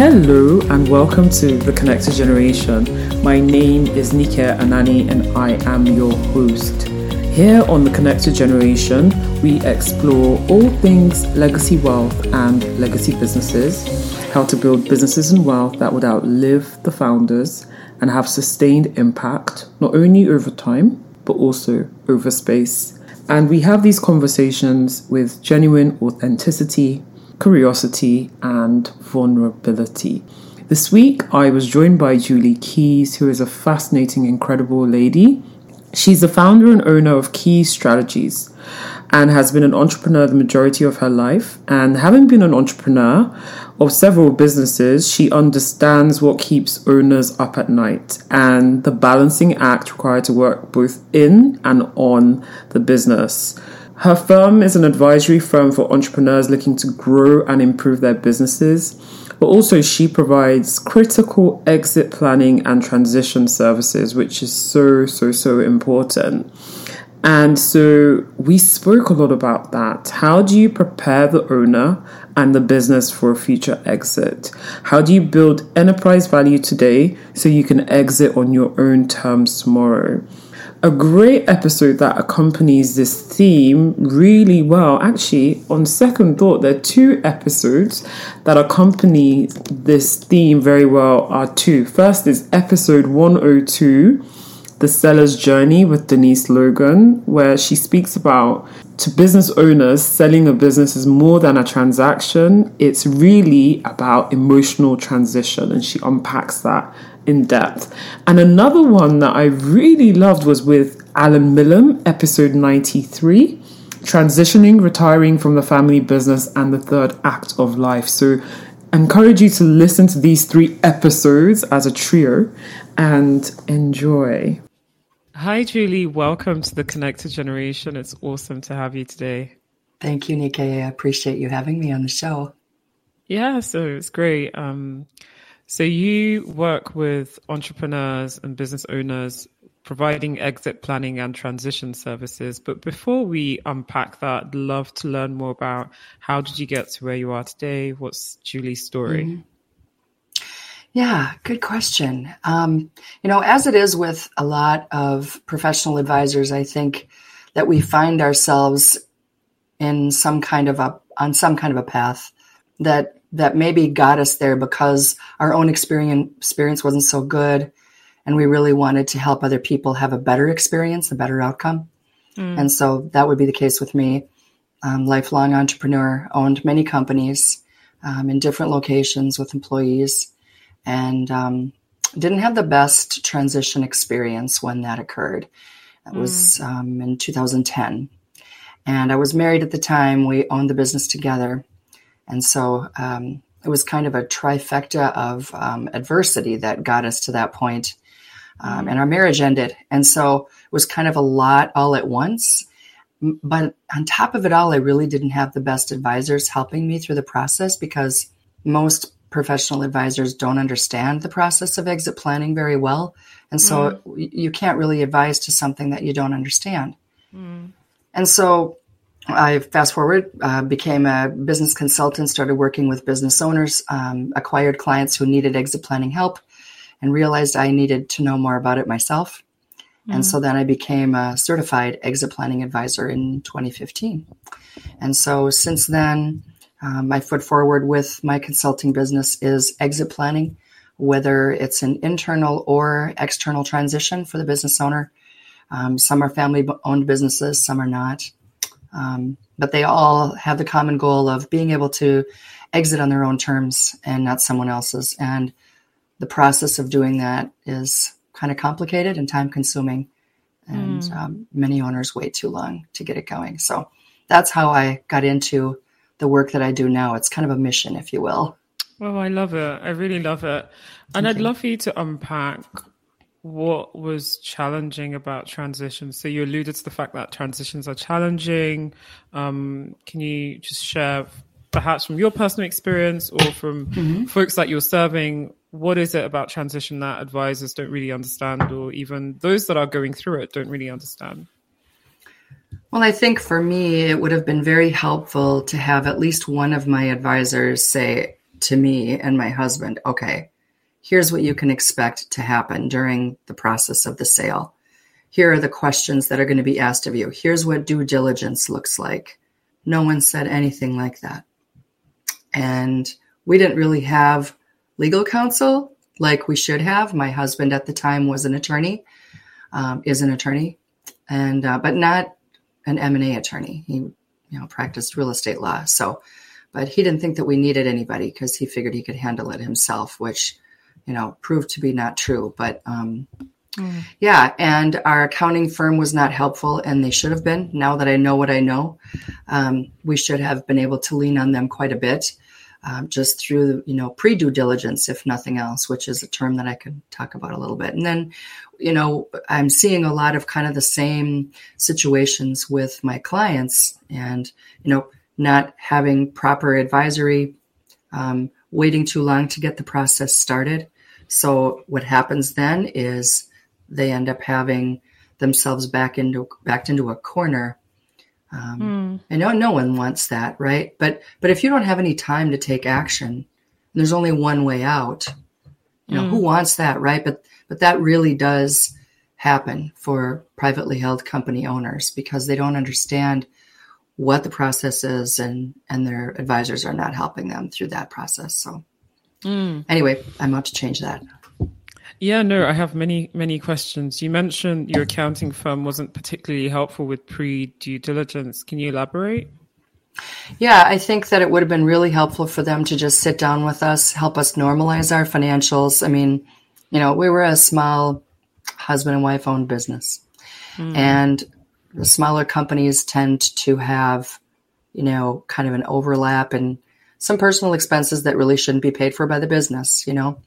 Hello and welcome to The Connected Generation. My name is Nike Anani and I am your host. Here on The Connected Generation, we explore all things legacy wealth and legacy businesses, how to build businesses and wealth that would outlive the founders and have sustained impact, not only over time, but also over space. And we have these conversations with genuine authenticity, curiosity, and vulnerability. This week, I was joined by Julie Keyes, who is a fascinating, incredible lady. She's the founder and owner of KeyeStrategies and has been an entrepreneur the majority of her life. And having been an entrepreneur of several businesses, she understands what keeps owners up at night and the balancing act required to work both in and on the business. Her firm is an advisory firm for entrepreneurs looking to grow and improve their businesses, but also she provides critical exit planning and transition services, which is so, so, so important. And so we spoke a lot about that. How do you prepare the owner and the business for a future exit? How do you build enterprise value today so you can exit on your own terms tomorrow? A great episode that accompanies this theme really well. Actually, on second thought, there are two episodes that accompany this theme very well. Are two. First is episode 102, The Seller's Journey with Denise Logan, where she speaks about to business owners, selling a business is more than a transaction. It's really about emotional transition, and she unpacks that in depth. And another one that I really loved was with Alan Millam, episode 93 transitioning, retiring from the family business, and the third act of life. So, I encourage you to listen to these three episodes as a trio and enjoy. Hi, Julie. Welcome to the Connected Generation. It's awesome to have you today. Thank you, Nike. I appreciate you having me on the show. Yeah, so it's great. Um, so you work with entrepreneurs and business owners providing exit planning and transition services. But before we unpack that, I'd love to learn more about how did you get to where you are today? What's Julie's story? Mm-hmm. Yeah, good question. Um, you know, as it is with a lot of professional advisors, I think that we find ourselves in some kind of a on some kind of a path that that maybe got us there because our own experience experience wasn't so good. And we really wanted to help other people have a better experience a better outcome. Mm. and so that would be the case with me. Um, lifelong entrepreneur owned many companies um, in different locations with employees. And um, didn't have the best transition experience when that occurred. It mm. was um, in 2010 and i was married at the time. We owned the business together and so um, it was kind of a trifecta of um, adversity that got us to that point. Um, and our marriage ended. And so it was kind of a lot all at once. But on top of it all, I really didn't have the best advisors helping me through the process because most professional advisors don't understand the process of exit planning very well. And so mm. you can't really advise to something that you don't understand. Mm. And so I fast forward, uh, became a business consultant, started working with business owners, um, acquired clients who needed exit planning help, and realized I needed to know more about it myself. Mm-hmm. And so then I became a certified exit planning advisor in 2015. And so since then, um, my foot forward with my consulting business is exit planning, whether it's an internal or external transition for the business owner. Um, some are family owned businesses, some are not. Um, but they all have the common goal of being able to exit on their own terms and not someone else's. And the process of doing that is kind of complicated and time consuming. And mm. um, many owners wait too long to get it going. So that's how I got into the work that I do now. It's kind of a mission, if you will. Oh, I love it. I really love it. And I'd love for you to unpack what was challenging about transitions? So you alluded to the fact that transitions are challenging. Um, can you just share, perhaps from your personal experience or from mm-hmm. folks that you're serving, what is it about transition that advisors don't really understand, or even those that are going through it don't really understand? Well, I think for me, it would have been very helpful to have at least one of my advisors say, to me and my husband, okay, here's what you can expect to happen during the process of the sale. Here are the questions that are going to be asked of you. Here's what due diligence looks like. No one said anything like that. And we didn't really have legal counsel like we should have. My husband at the time was an attorney, um, is an attorney, and uh, but not an M and A attorney. He, you know, practiced real estate law. So, but he didn't think that we needed anybody because he figured he could handle it himself, which, you know, proved to be not true. But um, mm. yeah, and our accounting firm was not helpful, and they should have been. Now that I know what I know, um, we should have been able to lean on them quite a bit um, just through you know pre due diligence, if nothing else, which is a term that I could talk about a little bit. And then, you know, I'm seeing a lot of kind of the same situations with my clients, and you know, not having proper advisory, um, waiting too long to get the process started. So what happens then is they end up having themselves back into backed into a corner um, mm. I know no one wants that, right? But but if you don't have any time to take action, there's only one way out. You know, mm. who hmm. wants that, right? But but that really does happen for privately held company owners because they don't understand what the process is and and their advisors are not helping them through that process. So mm. anyway, I'm about to change that. Yeah, no, I have many, many questions. You mentioned your accounting firm wasn't particularly helpful with pre due diligence. Can you elaborate? Yeah, I think that it would have been really helpful for them to just sit down with us, help us normalize our financials. I mean, you know, we were a small husband and wife owned business. Mm. And the smaller companies tend to have, you know, kind of an overlap and some personal expenses that really shouldn't be paid for by the business, you know.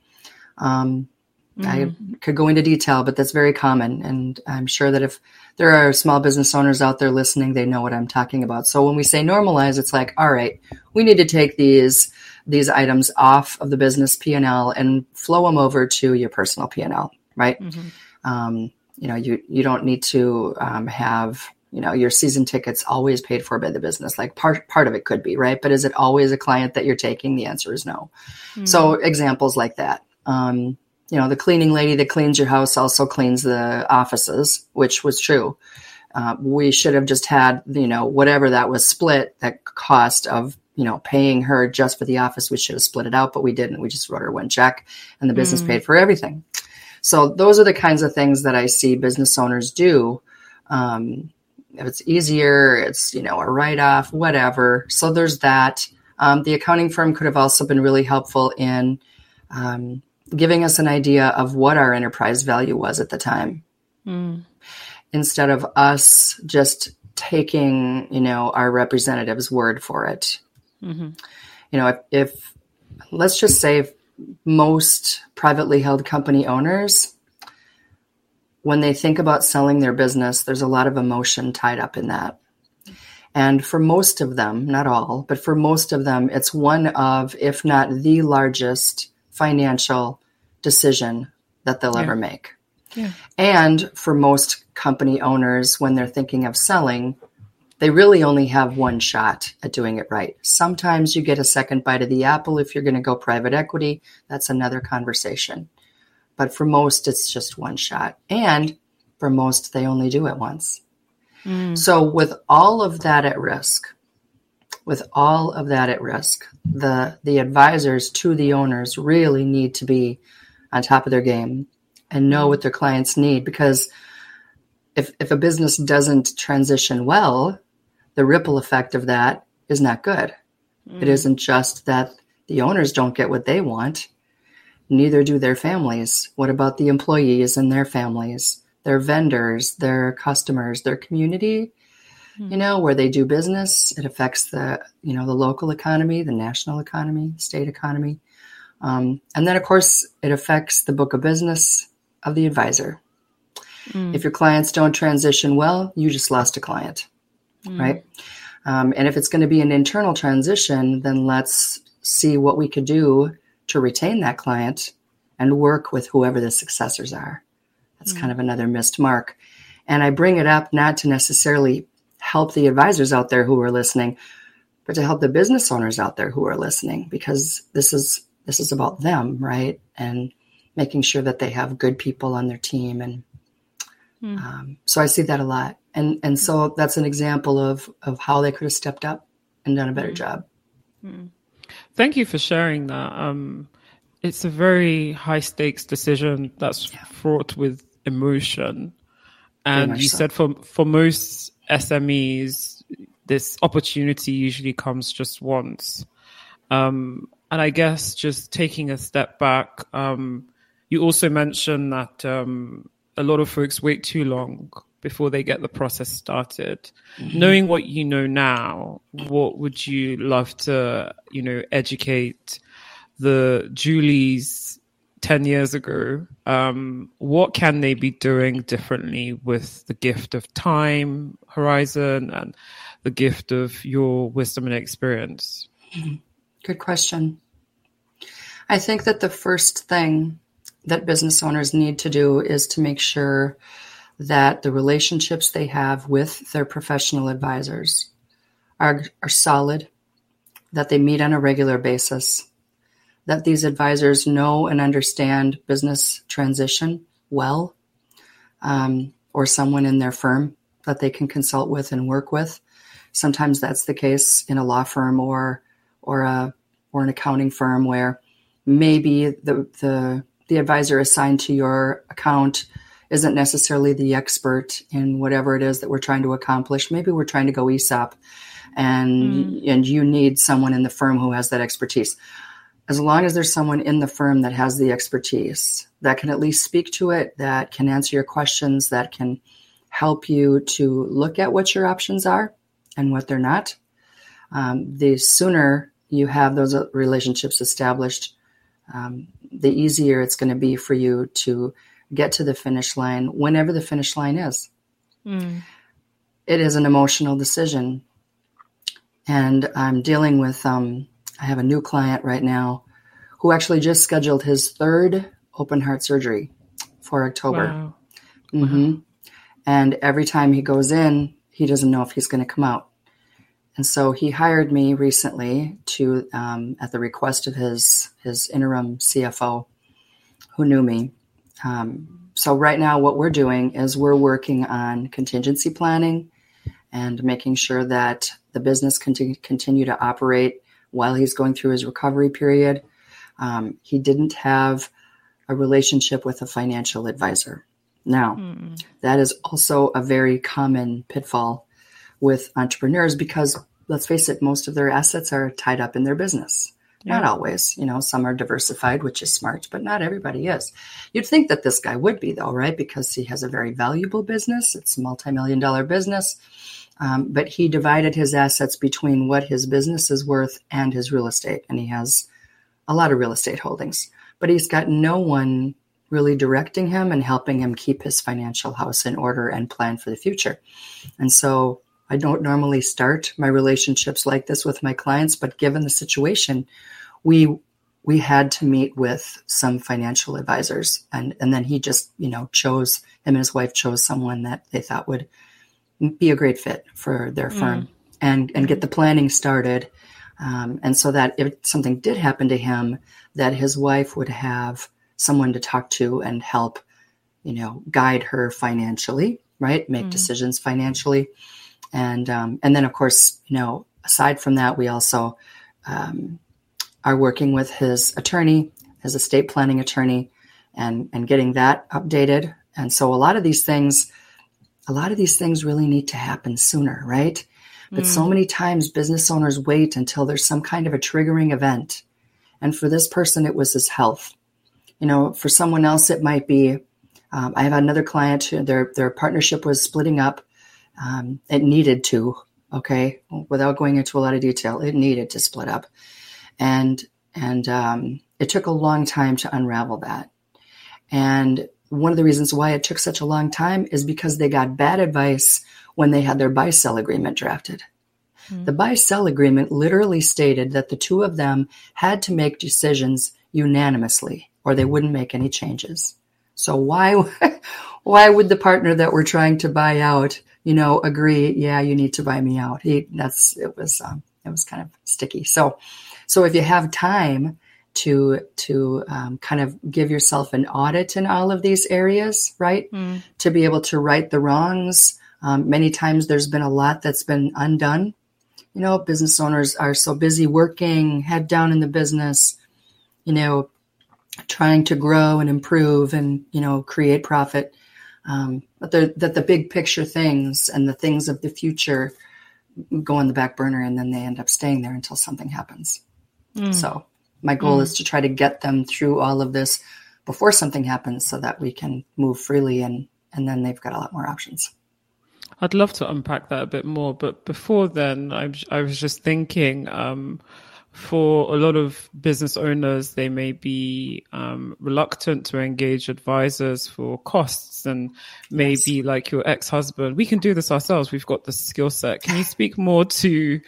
Um, Mm-hmm. I could go into detail, but that's very common. And I'm sure that if there are small business owners out there listening, they know what I'm talking about. So when we say normalize, it's like, all right, we need to take these these items off of the business P&L and flow them over to your personal P&L, right? Mm-hmm. Um, you know, you you don't need to um, have you know your season tickets always paid for by the business. Like part part of it could be right, but is it always a client that you're taking? The answer is no. Mm-hmm. So examples like that. Um, you know, the cleaning lady that cleans your house also cleans the offices, which was true. Uh, we should have just had, you know, whatever that was split, that cost of, you know, paying her just for the office. We should have split it out, but we didn't. We just wrote her one check and the business mm. paid for everything. So those are the kinds of things that I see business owners do. Um, if it's easier, it's, you know, a write off, whatever. So there's that. Um, the accounting firm could have also been really helpful in, um, giving us an idea of what our enterprise value was at the time. Mm. Instead of us just taking, you know, our representative's word for it. Mm-hmm. You know, if, if let's just say most privately held company owners, when they think about selling their business, there's a lot of emotion tied up in that. And for most of them, not all, but for most of them, it's one of, if not the largest financial decision that they'll yeah. ever make. Yeah. And for most company owners, when they're thinking of selling, they really only have one shot at doing it right. Sometimes you get a second bite of the apple if you're going to go private equity. That's another conversation. But for most, it's just one shot. And for most, they only do it once. Mm. So, with all of that at risk, with all of that at risk, the, the advisors to the owners really need to be on top of their game and know what their clients need because if if a business doesn't transition well, the ripple effect of that is not good. Mm. It isn't just that the owners don't get what they want, neither do their families. What about the employees and their families, their vendors, their customers, their community? Mm. You know, where they do business, it affects the, you know, the local economy, the national economy, state economy. Um, and then, of course, it affects the book of business of the advisor. Mm. If your clients don't transition well, you just lost a client, mm. right? Um, and if it's going to be an internal transition, then let's see what we could do to retain that client and work with whoever the successors are. That's mm. kind of another missed mark. And I bring it up not to necessarily help the advisors out there who are listening, but to help the business owners out there who are listening because this is this is about them, right? And making sure that they have good people on their team and mm. um, so I see that a lot. And and so that's an example of of how they could have stepped up and done a better mm. job. Mm. Thank you for sharing that. Um, it's a very high stakes decision that's yeah. fraught with emotion. And you so. said for for most SMEs, this opportunity usually comes just once. Um, and I guess just taking a step back, um, you also mentioned that um, a lot of folks wait too long before they get the process started. Mm-hmm. Knowing what you know now, what would you love to, you know, educate the Julies 10 years ago? Um, what can they be doing differently with the gift of time, horizon, and the gift of your wisdom and experience? Good question. I think that the first thing that business owners need to do is to make sure that the relationships they have with their professional advisors are, are solid, that they meet on a regular basis, that these advisors know and understand business transition well, um, or someone in their firm that they can consult with and work with. Sometimes that's the case in a law firm or or a or an accounting firm where maybe the the the advisor assigned to your account isn't necessarily the expert in whatever it is that we're trying to accomplish. Maybe we're trying to go ESOP and mm. and you need someone in the firm who has that expertise. As long as there's someone in the firm that has the expertise that can at least speak to it, that can answer your questions, that can help you to look at what your options are and what they're not, um, the sooner you have those relationships established, um, the easier it's going to be for you to get to the finish line whenever the finish line is. Mm. It is an emotional decision. And I'm dealing with, um, I have a new client right now who actually just scheduled his third open heart surgery for October. Wow. Mm-hmm. Wow. And every time he goes in, he doesn't know if he's going to come out. And so he hired me recently to, um, at the request of his his interim CFO, who knew me. Um, so right now, what we're doing is we're working on contingency planning and making sure that the business can continue to operate while he's going through his recovery period. Um, he didn't have a relationship with a financial advisor. Now, mm. that is also a very common pitfall with entrepreneurs because let's face it, most of their assets are tied up in their business. Yeah. Not always, you know, some are diversified, which is smart, but not everybody is. You'd think that this guy would be, though, right? Because he has a very valuable business. It's a multi million dollar business. Um, but he divided his assets between what his business is worth and his real estate. And he has a lot of real estate holdings, but he's got no one really directing him and helping him keep his financial house in order and plan for the future. And so I don't normally start my relationships like this with my clients, but given the situation, we we had to meet with some financial advisors and and then he just, you know, chose him and his wife chose someone that they thought would be a great fit for their mm. firm and and get the planning started. Um, and so that if something did happen to him, that his wife would have someone to talk to and help, you know, guide her financially, right? Make mm. decisions financially and um, and then of course you know aside from that we also um, are working with his attorney his estate planning attorney and and getting that updated. And so a lot of these things a lot of these things really need to happen sooner right? But mm. so many times business owners wait until there's some kind of a triggering event. And for this person it was his health. You know for someone else it might be um, i have another client their their partnership was splitting up um, it needed to, okay, without going into a lot of detail, it needed to split up, and and um, it took a long time to unravel that. And one of the reasons why it took such a long time is because they got bad advice when they had their buy sell agreement drafted. Mm-hmm. The buy sell agreement literally stated that the two of them had to make decisions unanimously or they wouldn't make any changes. So why why would the partner that we're trying to buy out you know, agree, yeah, you need to buy me out. He, that's, it was, um, it was kind of sticky. So, so if you have time to to um, kind of give yourself an audit in all of these areas, right? Mm. To be able to right the wrongs. Um, many times there's been a lot that's been undone. You know, business owners are so busy working, head down in the business, you know, trying to grow and improve and, you know, create profit. Um, but that the big picture things and the things of the future go on the back burner and then they end up staying there until something happens. Mm. So my goal mm. is to try to get them through all of this before something happens so that we can move freely and and then they've got a lot more options. I'd love to unpack that a bit more, but before then, I, I was just thinking um, for a lot of business owners, they may be um, reluctant to engage advisors for costs and maybe yes. like your ex-husband, we can do this ourselves. We've got the skill set. Can you speak more to,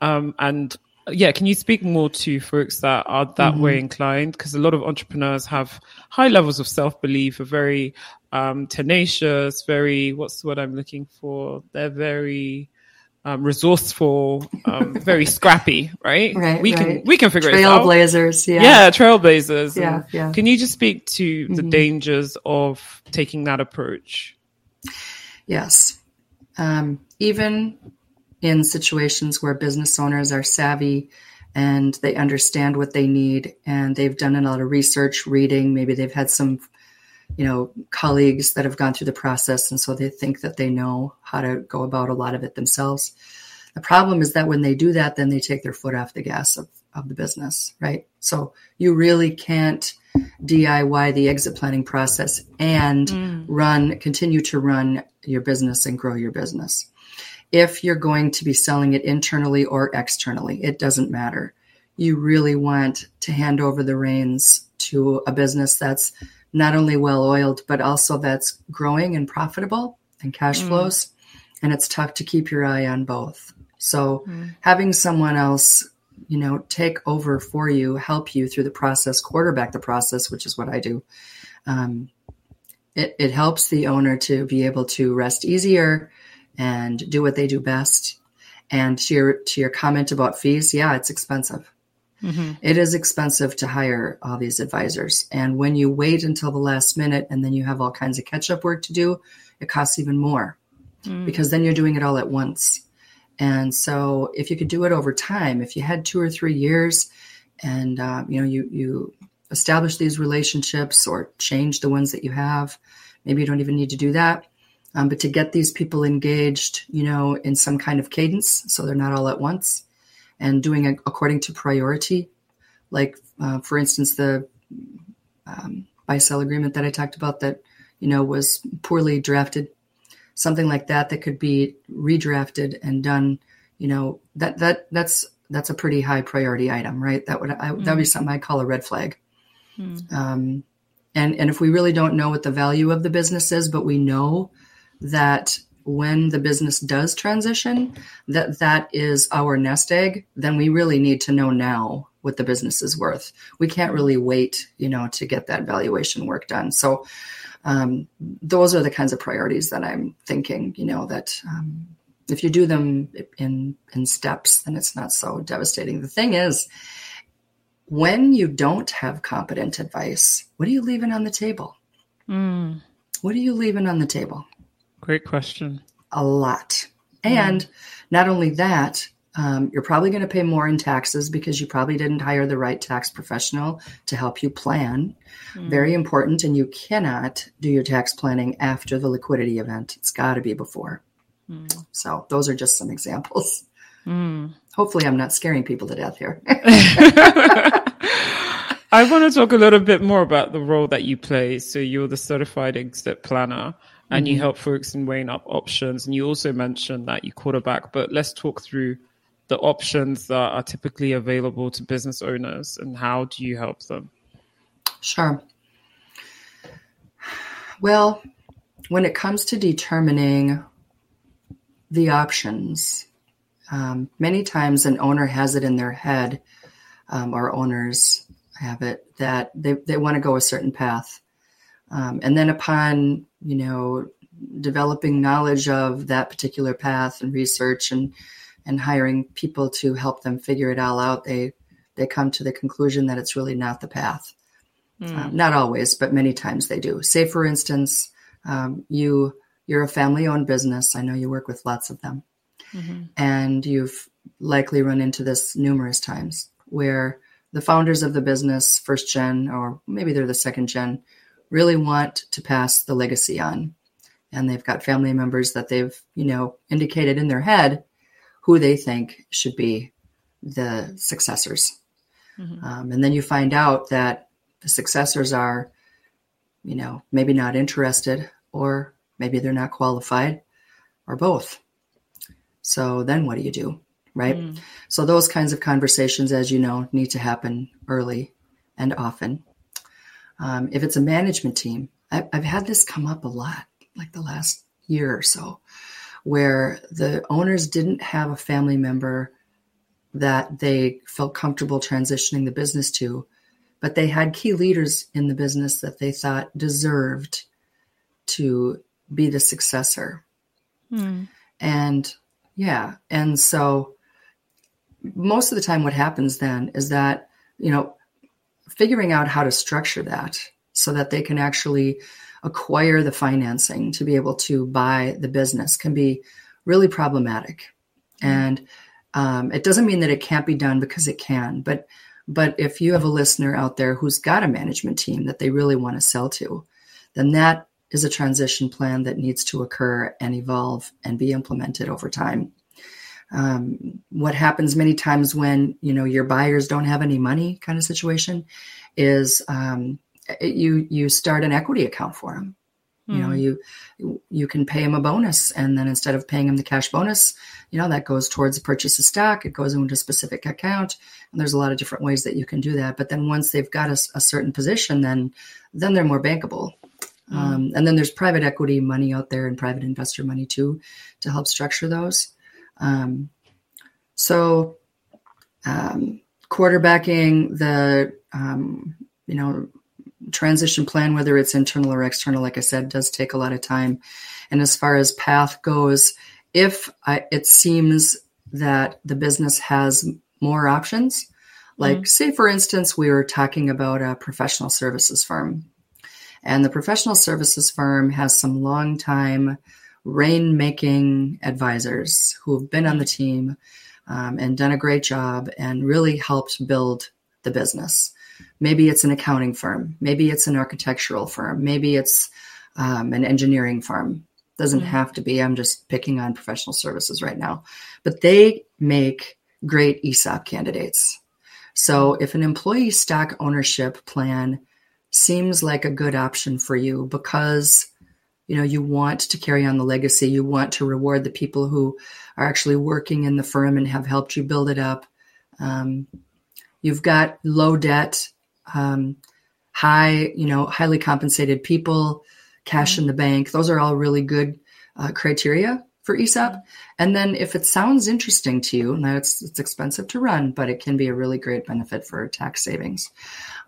um, and yeah, can you speak more to folks that are that mm-hmm. way inclined? Because a lot of entrepreneurs have high levels of self-belief, are very um, tenacious, very, what's what I'm looking for? They're very, um, resourceful, um, very scrappy, right? Right. We right. can we can figure it out. Trailblazers, yeah. Yeah, trailblazers. Yeah, yeah. Can you just speak to mm-hmm. the dangers of taking that approach? Yes. Um, even in situations where business owners are savvy and they understand what they need and they've done a lot of research, reading, maybe they've had some you know colleagues that have gone through the process and so they think that they know how to go about a lot of it themselves. The problem is that when they do that then they take their foot off the gas of, of the business right? So you really can't diy the exit planning process and mm. run continue to run your business and grow your business. If you're going to be selling it internally or externally it doesn't matter. You really want to hand over the reins to a business that's not only well oiled, but also that's growing and profitable and cash mm. flows. And it's tough to keep your eye on both. So mm. having someone else, you know, take over for you, help you through the process, quarterback the process, which is what I do. Um, it, it helps the owner to be able to rest easier and do what they do best. And to your to your comment about fees, yeah, it's expensive. Mm-hmm. It is expensive to hire all these advisors. And when you wait until the last minute and then you have all kinds of catch up work to do, it costs even more mm. because then you're doing it all at once. And so if you could do it over time, if you had two or three years and, uh, you know, you, you establish these relationships or change the ones that you have, maybe you don't even need to do that. Um, but to get these people engaged, you know, in some kind of cadence, so they're not all at once, and doing it according to priority. Like, uh, for instance, the um, buy sell agreement that I talked about that, you know, was poorly drafted, something like that that could be redrafted and done, you know, that, that, that's, that's a pretty high priority item, right? That would, I, mm. that would be something I call a red flag. Mm. Um, and, and if we really don't know what the value of the business is, but we know that when the business does transition that that is our nest egg then we really need to know now what the business is worth. We can't really wait you know to get that valuation work done. So um, those are the kinds of priorities that i'm thinking you know that um, if you do them in in steps then it's not so devastating. The thing is when you don't have competent advice what are you leaving on the table? Mm. what are you leaving on the table Great question. A lot. And not only that, um, you're probably going to pay more in taxes because you probably didn't hire the right tax professional to help you plan. Mm. Very important. And you cannot do your tax planning after the liquidity event. It's got to be before. Mm. So, those are just some examples. Mm. Hopefully, I'm not scaring people to death here. I want to talk a little bit more about the role that you play. So, you're the certified exit planner and mm-hmm. you help folks in weighing up options. And you also mentioned that you quarterback, but let's talk through the options that are typically available to business owners and how do you help them? Sure. Well, when it comes to determining the options, um, many times an owner has it in their head, um, or owners have it, that they, they want to go a certain path. Um, and then upon, you know, developing knowledge of that particular path and research and and hiring people to help them figure it all out, they they come to the conclusion that it's really not the path. Mm. Um, not always, but many times they do. Say, for instance, um, you you're a family owned business. I know you work with lots of them, mm-hmm. and you've likely run into this numerous times where the founders of the business, first gen, or maybe they're the second gen, really want to pass the legacy on. And they've got family members that they've, you know, indicated in their head who they think should be the successors. Mm-hmm. Um, and then you find out that the successors are, you know, maybe not interested, or maybe they're not qualified, or both. So then what do you do? right? Mm. So those kinds of conversations, as you know, need to happen early and often. Um, if it's a management team, I, I've had this come up a lot, like the last year or so, where the owners didn't have a family member that they felt comfortable transitioning the business to, but they had key leaders in the business that they thought deserved to be the successor. Mm. And yeah, and so most of the time what happens then is that you know figuring out how to structure that so that they can actually acquire the financing to be able to buy the business can be really problematic mm-hmm. and um, it doesn't mean that it can't be done because it can but but if you have a listener out there who's got a management team that they really want to sell to then that is a transition plan that needs to occur and evolve and be implemented over time um, what happens many times when you know your buyers don't have any money kind of situation is um, you you start an equity account for them you know hmm. you you can pay them a bonus and then instead of paying them the cash bonus you know that goes towards the purchase of stock it goes into a specific account and there's a lot of different ways that you can do that but then once they've got a, a certain position then then they're more bankable mm. um, and then there's private equity money out there and private investor money too to help structure those um, so, um, quarterbacking the um, you know transition plan, whether it's internal or external, like I said, does take a lot of time. And as far as path goes, if I, it seems that the business has more options, like mm-hmm. say for instance, we were talking about a professional services firm, and the professional services firm has some long time rainmaking advisors who have been on the team um, and done a great job and really helped build the business. Maybe it's an accounting firm, maybe it's an architectural firm, maybe it's um, an engineering firm. Doesn't mm-hmm. have to be. I'm just picking on professional services right now, but they make great ESOP candidates. So if an employee stock ownership plan seems like a good option for you because you know you want to carry on the legacy you want to reward the people who are actually working in the firm and have helped you build it up um, you've got low debt um, high you know highly compensated people cash mm-hmm. in the bank those are all really good uh, criteria for ESOP. And then if it sounds interesting to you, now it's it's expensive to run, but it can be a really great benefit for tax savings.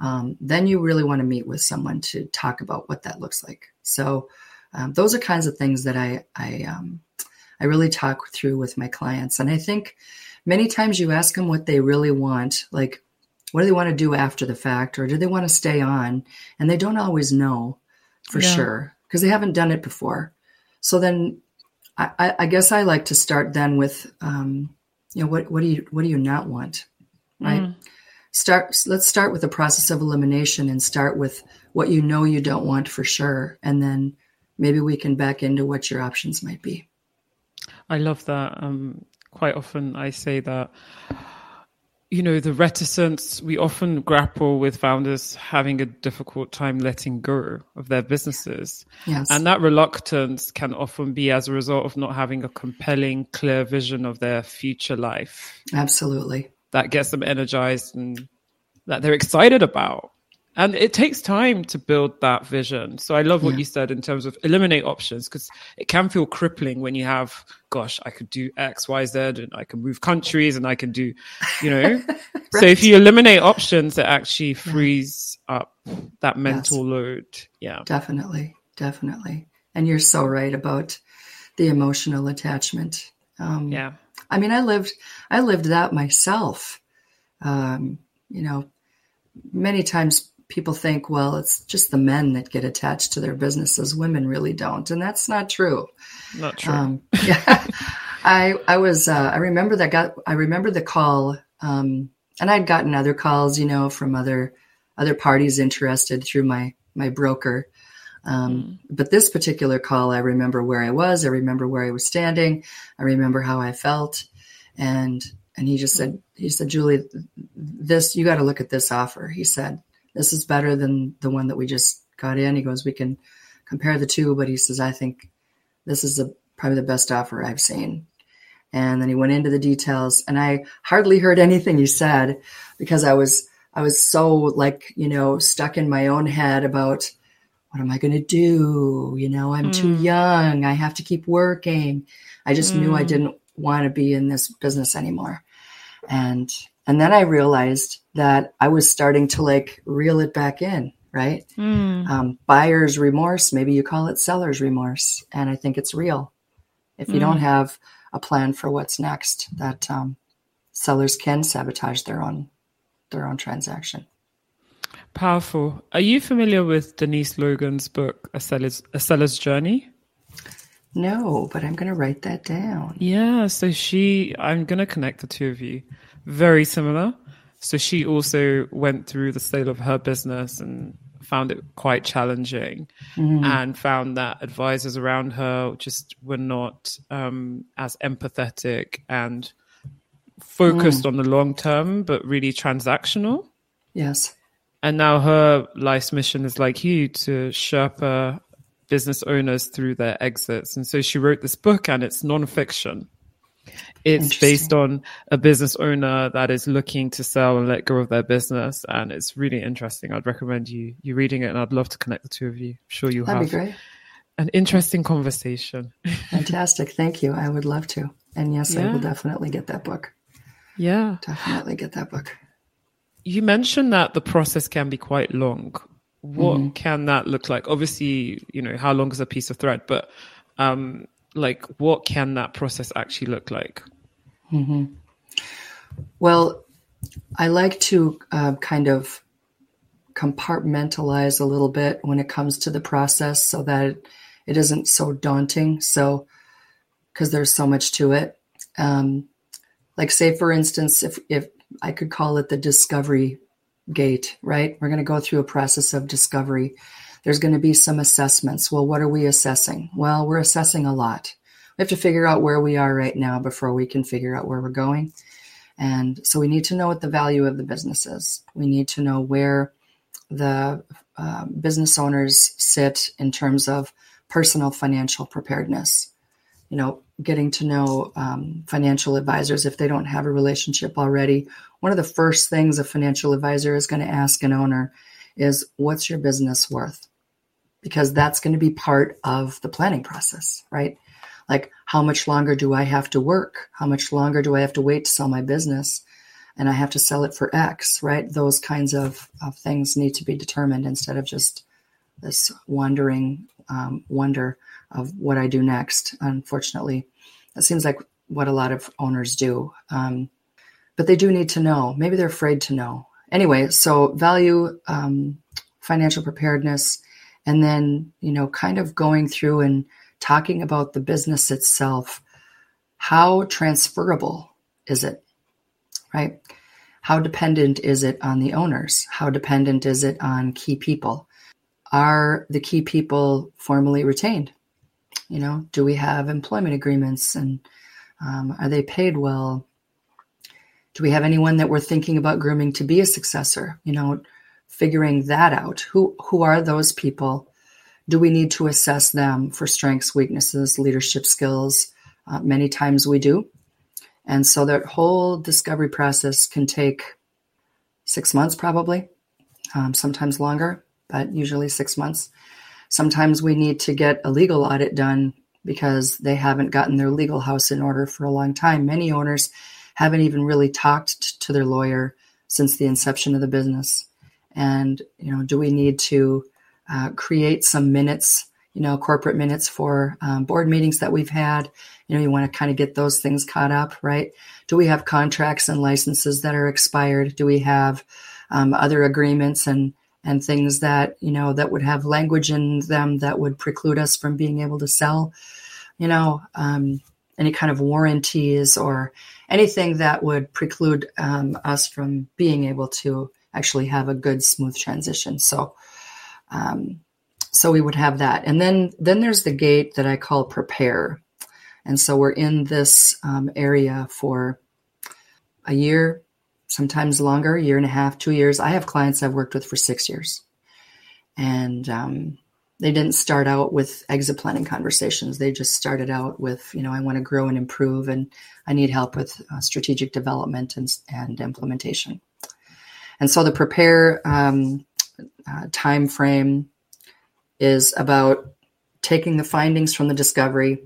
Um, then you really want to meet with someone to talk about what that looks like. So um, those are kinds of things that I I um, I really talk through with my clients, and I think many times you ask them what they really want, like what do they want to do after the fact, or do they want to stay on, and they don't always know for yeah. sure because they haven't done it before. So then, I, I, guess I like to start then with, um, you know, what what do you what do you not want, right? Mm. Start. Let's start with the process of elimination and start with what you know you don't want for sure, and then maybe we can back into what your options might be. I love that. Um, quite often I say that, you know, the reticence, we often grapple with founders having a difficult time letting go of their businesses. Yes. And that reluctance can often be as a result of not having a compelling, clear vision of their future life. Absolutely. That gets them energized and that they're excited about and it takes time to build that vision so i love what yeah. you said in terms of eliminate options because it can feel crippling when you have gosh i could do x y z and i can move countries and i can do you know right. so if you eliminate options it actually frees yeah. up that mental yes. load yeah definitely definitely and you're so right about the emotional attachment um, yeah I mean, I lived, I lived that myself. Um, you know, many times people think, well, it's just the men that get attached to their businesses. Women really don't, and that's not true. Not true. Um, yeah, I I was uh, I remember that got I remember the call, um, and I'd gotten other calls, you know, from other other parties interested through my my broker. Um, mm. But this particular call, I remember where I was. I remember where I was standing. I remember how I felt, and and he just said he said Julie, this you got to look at this offer. He said this is better than the one that we just got in. He goes, we can compare the two, but he says I think this is the, probably the best offer I've seen. And then he went into the details, and I hardly heard anything he said because I was I was so like you know stuck in my own head about what am I going to do? You know, I'm mm. too young. I have to keep working. I just mm. knew I mm. didn't want to be in this business anymore. And and then I realized that I was starting to like reel it back in, right? Mm. Um, buyer's remorse, maybe you call it seller's remorse, and I think it's real. If you mm. don't have a plan for what's next, that um, sellers can sabotage their own their own transaction. Powerful. Are you familiar with Denise Logan's book, A Seller's, A Seller's Journey? No, but I'm going to write that down. Yeah. So she, I'm going to connect the two of you. Very similar. So she also went through the sale of her business and found it quite challenging mm-hmm. and found that advisors around her just were not um, as empathetic and focused mm. on the long term, but really transactional. Yes. And now her life's mission is like you to Sherpa business owners through their exits. And so she wrote this book and it's nonfiction. It's based on a business owner that is looking to sell and let go of their business. And it's really interesting. I'd recommend you you reading it and I'd love to connect the two of you. I'm sure you That'd have an interesting conversation. Fantastic. Thank you. I would love to. And yes, yeah. I will definitely get that book. Yeah. Definitely get that book. You mentioned that the process can be quite long. What mm-hmm. can that look like? Obviously, you know, how long is a piece of thread, but um, like what can that process actually look like? Mm-hmm. Well, I like to uh, kind of compartmentalize a little bit when it comes to the process so that it, isn't so daunting. So, because there's so much to it. Um, like, say, for instance, if, if I could call it the discovery gate, right? We're going to go through a process of discovery. There's going to be some assessments. Well, what are we assessing? Well, we're assessing a lot. We have to figure out where we are right now before we can figure out where we're going. And so we need to know what the value of the business is. We need to know where the uh, business owners sit in terms of personal financial preparedness. You know, getting to know um, financial advisors if they don't have a relationship already. One of the first things a financial advisor is going to ask an owner is, What's your business worth? Because that's going to be part of the planning process, right? Like, how much longer do I have to work? How much longer do I have to wait to sell my business? And I have to sell it for X, right? Those kinds of, of things need to be determined instead of just this wandering um, wonder of what I do next. Unfortunately, that seems like what a lot of owners do. Um, but they do need to know. Maybe they're afraid to know. Anyway, so value um, financial preparedness, and then you know, kind of going through and talking about the business itself. How transferable is it? Right? How dependent is it on the owners? How dependent is it on key people? Are the key people formally retained? You know, do we have employment agreements and um, are they paid well? Do we have anyone that we're thinking about grooming to be a successor? You know, figuring that out. Who who are those people? Do we need to assess them for strengths, weaknesses, leadership skills? Uh, many times we do. And so that whole discovery process can take six months, probably, um, sometimes longer, but usually six months. Sometimes we need to get a legal audit done because they haven't gotten their legal house in order for a long time. Many owners haven't even really talked to their lawyer since the inception of the business. And, you know, do we need to uh, create some minutes you know, corporate minutes for um, board meetings that we've had. You know, you want to kind of get those things caught up, right? Do we have contracts and licenses that are expired? Do we have um, other agreements and and things that you know that would have language in them that would preclude us from being able to sell? You know, um, any kind of warranties or anything that would preclude um, us from being able to actually have a good, smooth transition. So, um, so we would have that, and then then there's the gate that I call prepare, and so we're in this um, area for a year, sometimes longer, year and a half, two years. I have clients I've worked with for six years, and um, they didn't start out with exit planning conversations. They just started out with, you know, I want to grow and improve, and I need help with uh, strategic development and, and implementation. And so the prepare um, uh, time frame is about taking the findings from the discovery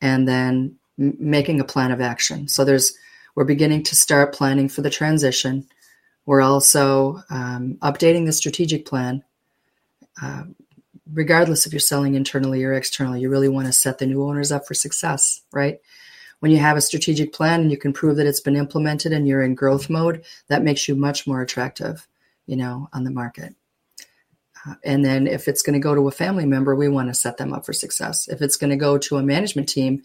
and then m- making a plan of action. So there's we're beginning to start planning for the transition. We're also um, updating the strategic plan. Uh, regardless if you're selling internally or externally, you really want to set the new owners up for success, right? When you have a strategic plan and you can prove that it's been implemented and you're in growth mode, that makes you much more attractive, you know, on the market. Uh, and then if it's going to go to a family member, we want to set them up for success. If it's going to go to a management team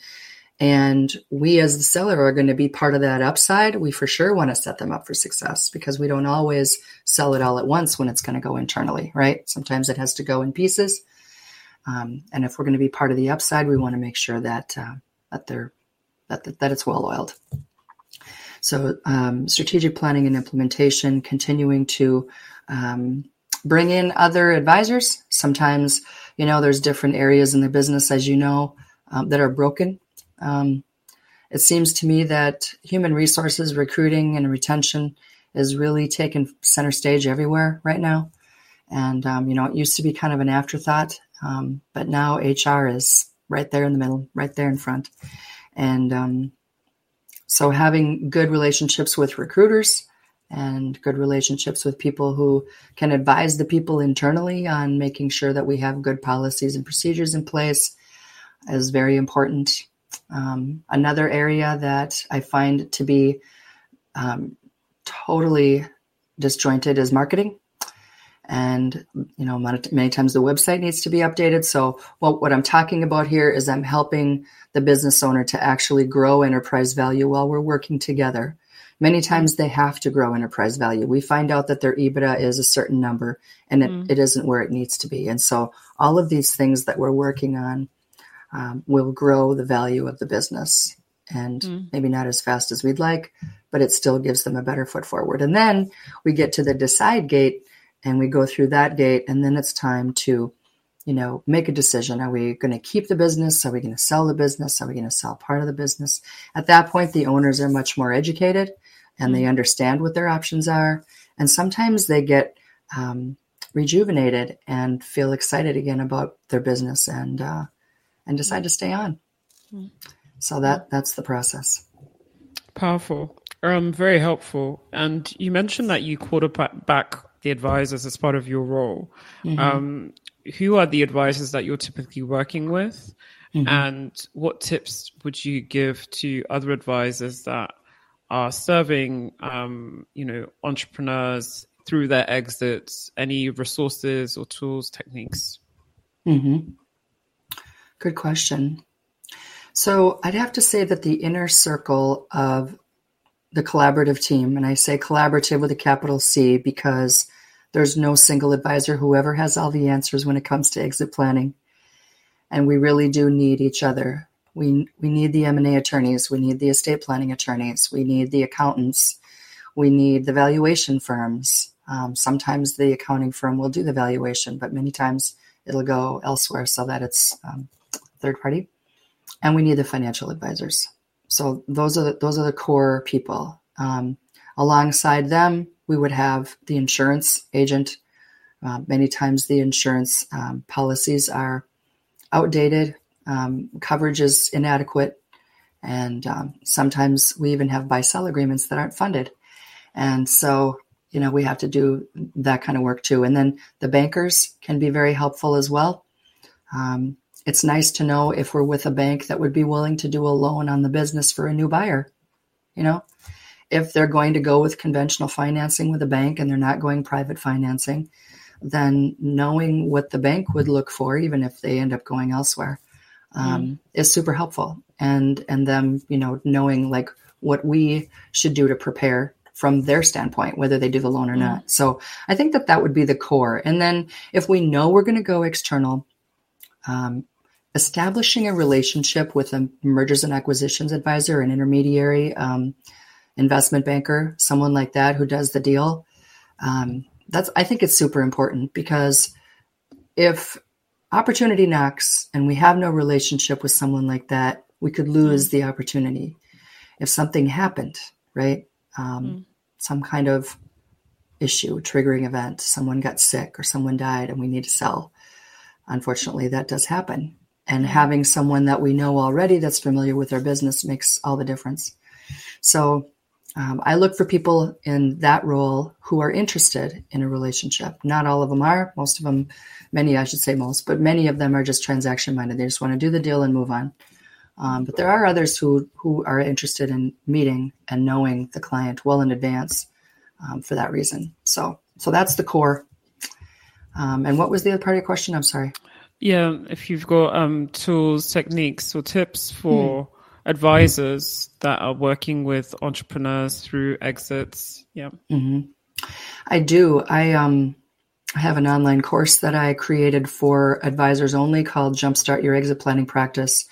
and we as the seller are going to be part of that upside, we for sure want to set them up for success because we don't always sell it all at once when it's going to go internally, right? Sometimes it has to go in pieces. Um, and if we're going to be part of the upside, we want to make sure that uh, that they're that, that, that it's well oiled. So um, strategic planning and implementation, continuing to um, bring in other advisors. Sometimes, you know, there's different areas in the business, as you know, um, that are broken um, it seems to me that human resources, recruiting, and retention is really taking center stage everywhere right now. And, um, you know, it used to be kind of an afterthought, um, but now HR is right there in the middle, right there in front. And um, so having good relationships with recruiters and good relationships with people who can advise the people internally on making sure that we have good policies and procedures in place is very important. Um, another area that I find to be um, totally disjointed is marketing. And, you know, many times the website needs to be updated. So, what, what I'm talking about here is I'm helping the business owner to actually grow enterprise value while we're working together. Many times they have to grow enterprise value. We find out that their EBITDA is a certain number and it, mm. it isn't where it needs to be. And so, all of these things that we're working on um, will grow the value of the business and mm. maybe not as fast as we'd like, but it still gives them a better foot forward. And then we get to the decide gate and we go through that gate, and then it's time to, you know, make a decision. Are we going to keep the business? Are we going to sell the business? Are we going to sell part of the business? At that point, the owners are much more educated and they understand what their options are. And sometimes they get um, rejuvenated and feel excited again about their business and uh, and decide to stay on. So that that's the process. Powerful. Um, very helpful. And you mentioned that you quarterback the advisors as part of your role. Mm-hmm. Um, who are the advisors that you're typically working with? Mm-hmm. And what tips would you give to other advisors that are serving, um, you know, entrepreneurs through their exits? Any resources or tools, techniques? Mm-hmm. Good question. So I'd have to say that the inner circle of the collaborative team, and I say collaborative with a capital C because there's no single advisor who ever has all the answers when it comes to exit planning. And we really do need each other. We, we need the M&A attorneys. We need the estate planning attorneys. We need the accountants. We need the valuation firms. Um, sometimes the accounting firm will do the valuation, but many times it'll go elsewhere so that it's um, third party, and we need the financial advisors. So those are the, those are the core people. Um, alongside them, we would have the insurance agent. Uh, many times, the insurance um, policies are outdated, um, coverage is inadequate, and um, sometimes we even have buy sell agreements that aren't funded. And so, you know, we have to do that kind of work too. And then the bankers can be very helpful as well. Um, it's nice to know if we're with a bank that would be willing to do a loan on the business for a new buyer. You know, if they're going to go with conventional financing with a bank and they're not going private financing, then knowing what the bank would look for, even if they end up going elsewhere, um, mm. is super helpful. And and them, you know, knowing like what we should do to prepare from their standpoint, whether they do the loan or mm. not. So I think that that would be the core. And then if we know we're going to go external, um, establishing a relationship with a mergers and acquisitions advisor, an intermediary, um, investment banker, someone like that who does the deal. Um, that's I think it's super important because if opportunity knocks and we have no relationship with someone like that, we could lose the opportunity. If something happened, right? Um, mm. Some kind of issue, triggering event, someone got sick or someone died and we need to sell. Unfortunately, that does happen. And having someone that we know already that's familiar with our business makes all the difference. So um, I look for people in that role who are interested in a relationship. Not all of them are. Most of them, many, I should say most, but many of them are just transaction minded. They just want to do the deal and move on. Um, but there are others who who are interested in meeting and knowing the client well in advance um, for that reason. So so that's the core. Um, and what was the other part of your question? I'm sorry. Yeah, if you've got um, tools, techniques, or tips for mm. advisors that are working with entrepreneurs through exits, yeah. Mm-hmm. I do. I um, I have an online course that I created for advisors only called Jumpstart Your Exit Planning Practice.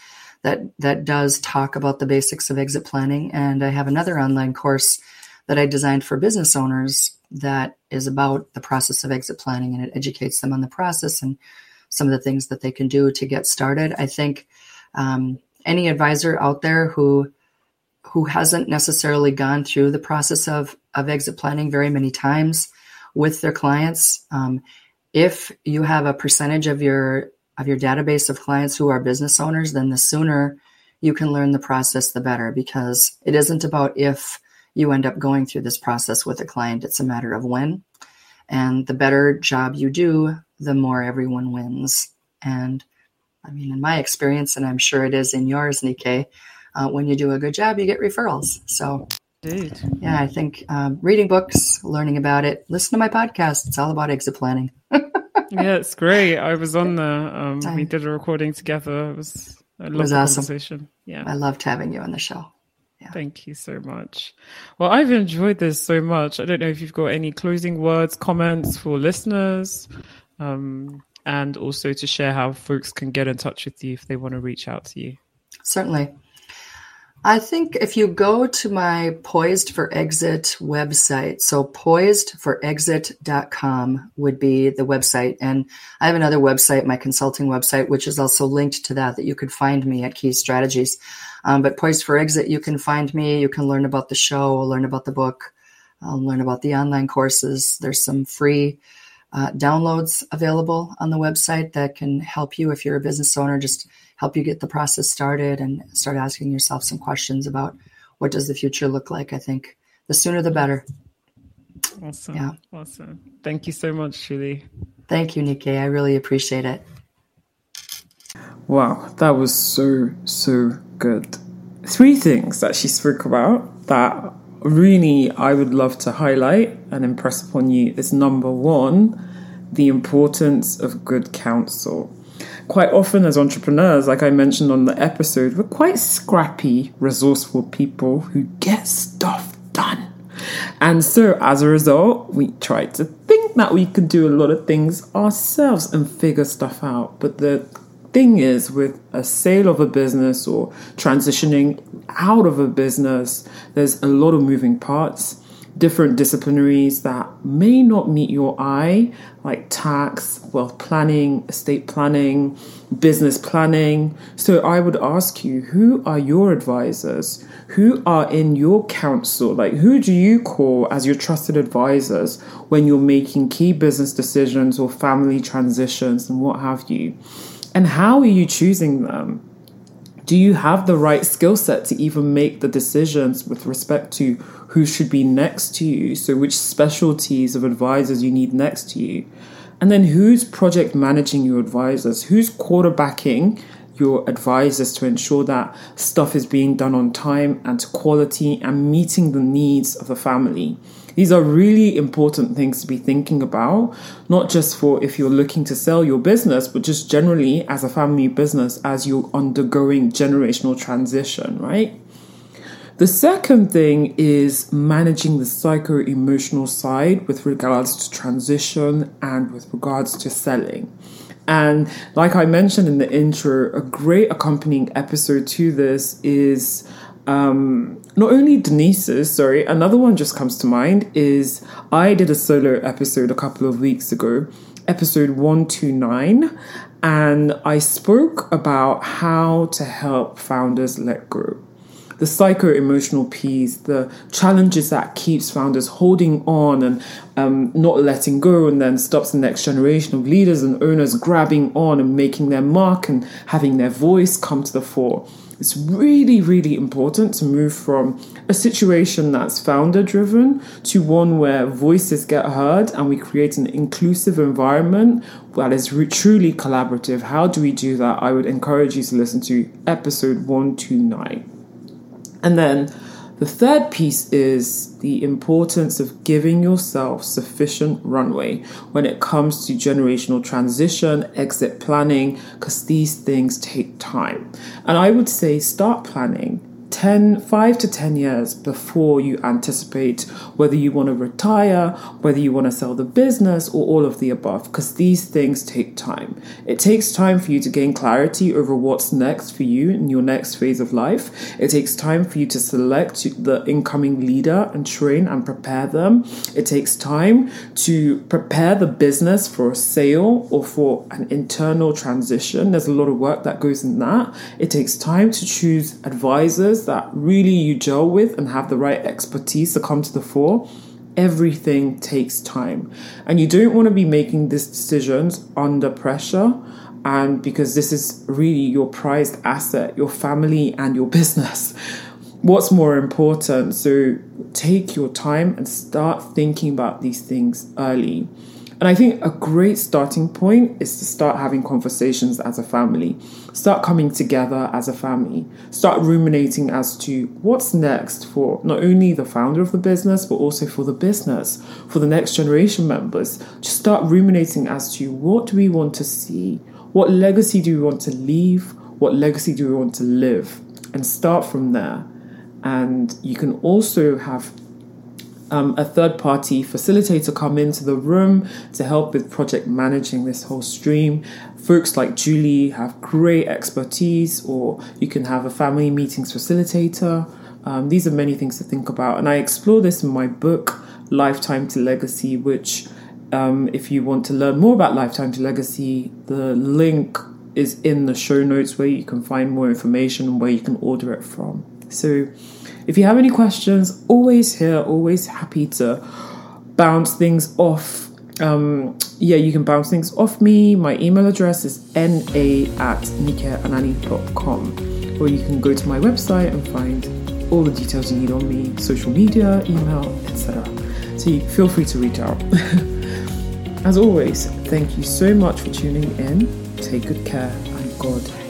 That that does talk about the basics of exit planning, and I have another online course that I designed for business owners that is about the process of exit planning, and it educates them on the process and some of the things that they can do to get started. I think um, any advisor out there who who hasn't necessarily gone through the process of of exit planning very many times with their clients, um, if you have a percentage of your of your database of clients who are business owners, then the sooner you can learn the process, the better, because it isn't about if you end up going through this process with a client, it's a matter of when. And the better job you do, the more everyone wins. And I mean, in my experience, and I'm sure it is in yours, Nike, uh, when you do a good job, you get referrals. So, Indeed. yeah, I think um, reading books, learning about it, listen to my podcast. It's all about exit planning. yeah, it's great. I was on the, um, we did a recording together. It was, it was awesome. conversation. Yeah. I loved having you on the show. Yeah. Thank you so much. Well, I've enjoyed this so much. I don't know if you've got any closing words, comments for listeners, um, and also to share how folks can get in touch with you if they want to reach out to you. Certainly. I think if you go to my Poised for Exit website, so poisedforexit.com would be the website. And I have another website, my consulting website, which is also linked to that, that you could find me at KeyeStrategies. Um, but Poised for Exit, you can find me. You can learn about the show, learn about the book, uh, learn about the online courses. There's some free uh, downloads available on the website that can help you if you're a business owner, just help you get the process started and start asking yourself some questions about what does the future look like. I think the sooner the better. Awesome. Yeah. Awesome. Thank you so much, Julie. Thank you, Nike. I really appreciate it. Wow, that was so, so good. Three things that she spoke about that really I would love to highlight and impress upon you is number one, the importance of good counsel. Quite often, as entrepreneurs, like I mentioned on the episode, we're quite scrappy, resourceful people who get stuff done. And so, as a result, we try to think that we could do a lot of things ourselves and figure stuff out. But the thing is, with a sale of a business or transitioning out of a business, there's a lot of moving parts, different disciplinaries that may not meet your eye, like tax, wealth planning, estate planning, business planning. So I would ask you, who are your advisors? Who are in your council? Like, who do you call as your trusted advisors when you're making key business decisions or family transitions and what have you? And how are you choosing them? Do you have the right skill set to even make the decisions with respect to who should be next to you? So, which specialties of advisors you need next to you? And then who's project managing your advisors? Who's quarterbacking your advisors to ensure that stuff is being done on time and to quality and meeting the needs of the family? These are really important things to be thinking about, not just for if you're looking to sell your business, but just generally as a family business as you're undergoing generational transition, right? The second thing is managing the psycho emotional side with regards to transition and with regards to selling. And like I mentioned in the intro, a great accompanying episode to this is um, not only Denise's, sorry, another one just comes to mind is I did a solo episode a couple of weeks ago, episode 129, and I spoke about how to help founders let go the psycho emotional piece, the challenges that keeps founders holding on and um, not letting go, and then stops the next generation of leaders and owners grabbing on and making their mark and having their voice come to the fore. It's really, really important to move from a situation that's founder driven to one where voices get heard and we create an inclusive environment that is re- truly collaborative. How do we do that? I would encourage you to listen to episode 129. And then the third piece is the importance of giving yourself sufficient runway when it comes to generational transition, exit planning, because these things take time. And I would say start planning 10, 5 to 10 years before you anticipate whether you want to retire, whether you want to sell the business, or all of the above, because these things take time. It takes time for you to gain clarity over what's next for you in your next phase of life. It takes time for you to select the incoming leader and train and prepare them. It takes time to prepare the business for a sale or for an internal transition. There's a lot of work that goes in that. It takes time to choose advisors that really you gel with and have the right expertise to come to the fore, everything takes time. And you don't want to be making these decisions under pressure. And because this is really your prized asset, your family and your business. What's more important? So take your time and start thinking about these things early. And I think a great starting point is to start having conversations as a family, start coming together as a family, start ruminating as to what's next for not only the founder of the business, but also for the business, for the next generation members. Just start ruminating as to what do we want to see? What legacy do we want to leave? What legacy do we want to live? And start from there. And you can also have um, a third party facilitator come into the room to help with project managing this whole stream. Folks like Julie have great expertise, or you can have a family meetings facilitator. Um, these are many things to think about, and I explore this in my book, Lifetime to Legacy, which, um, if you want to learn more about Lifetime to Legacy, the link is in the show notes where you can find more information and where you can order it from. So, if you have any questions, always here, always happy to bounce things off. Um, yeah, you can bounce things off me. My email address is na at nikeanani.com. Or you can go to my website and find all the details you need on me, social media, email, etc. So you feel free to reach out. As always, thank you so much for tuning in. Take good care and God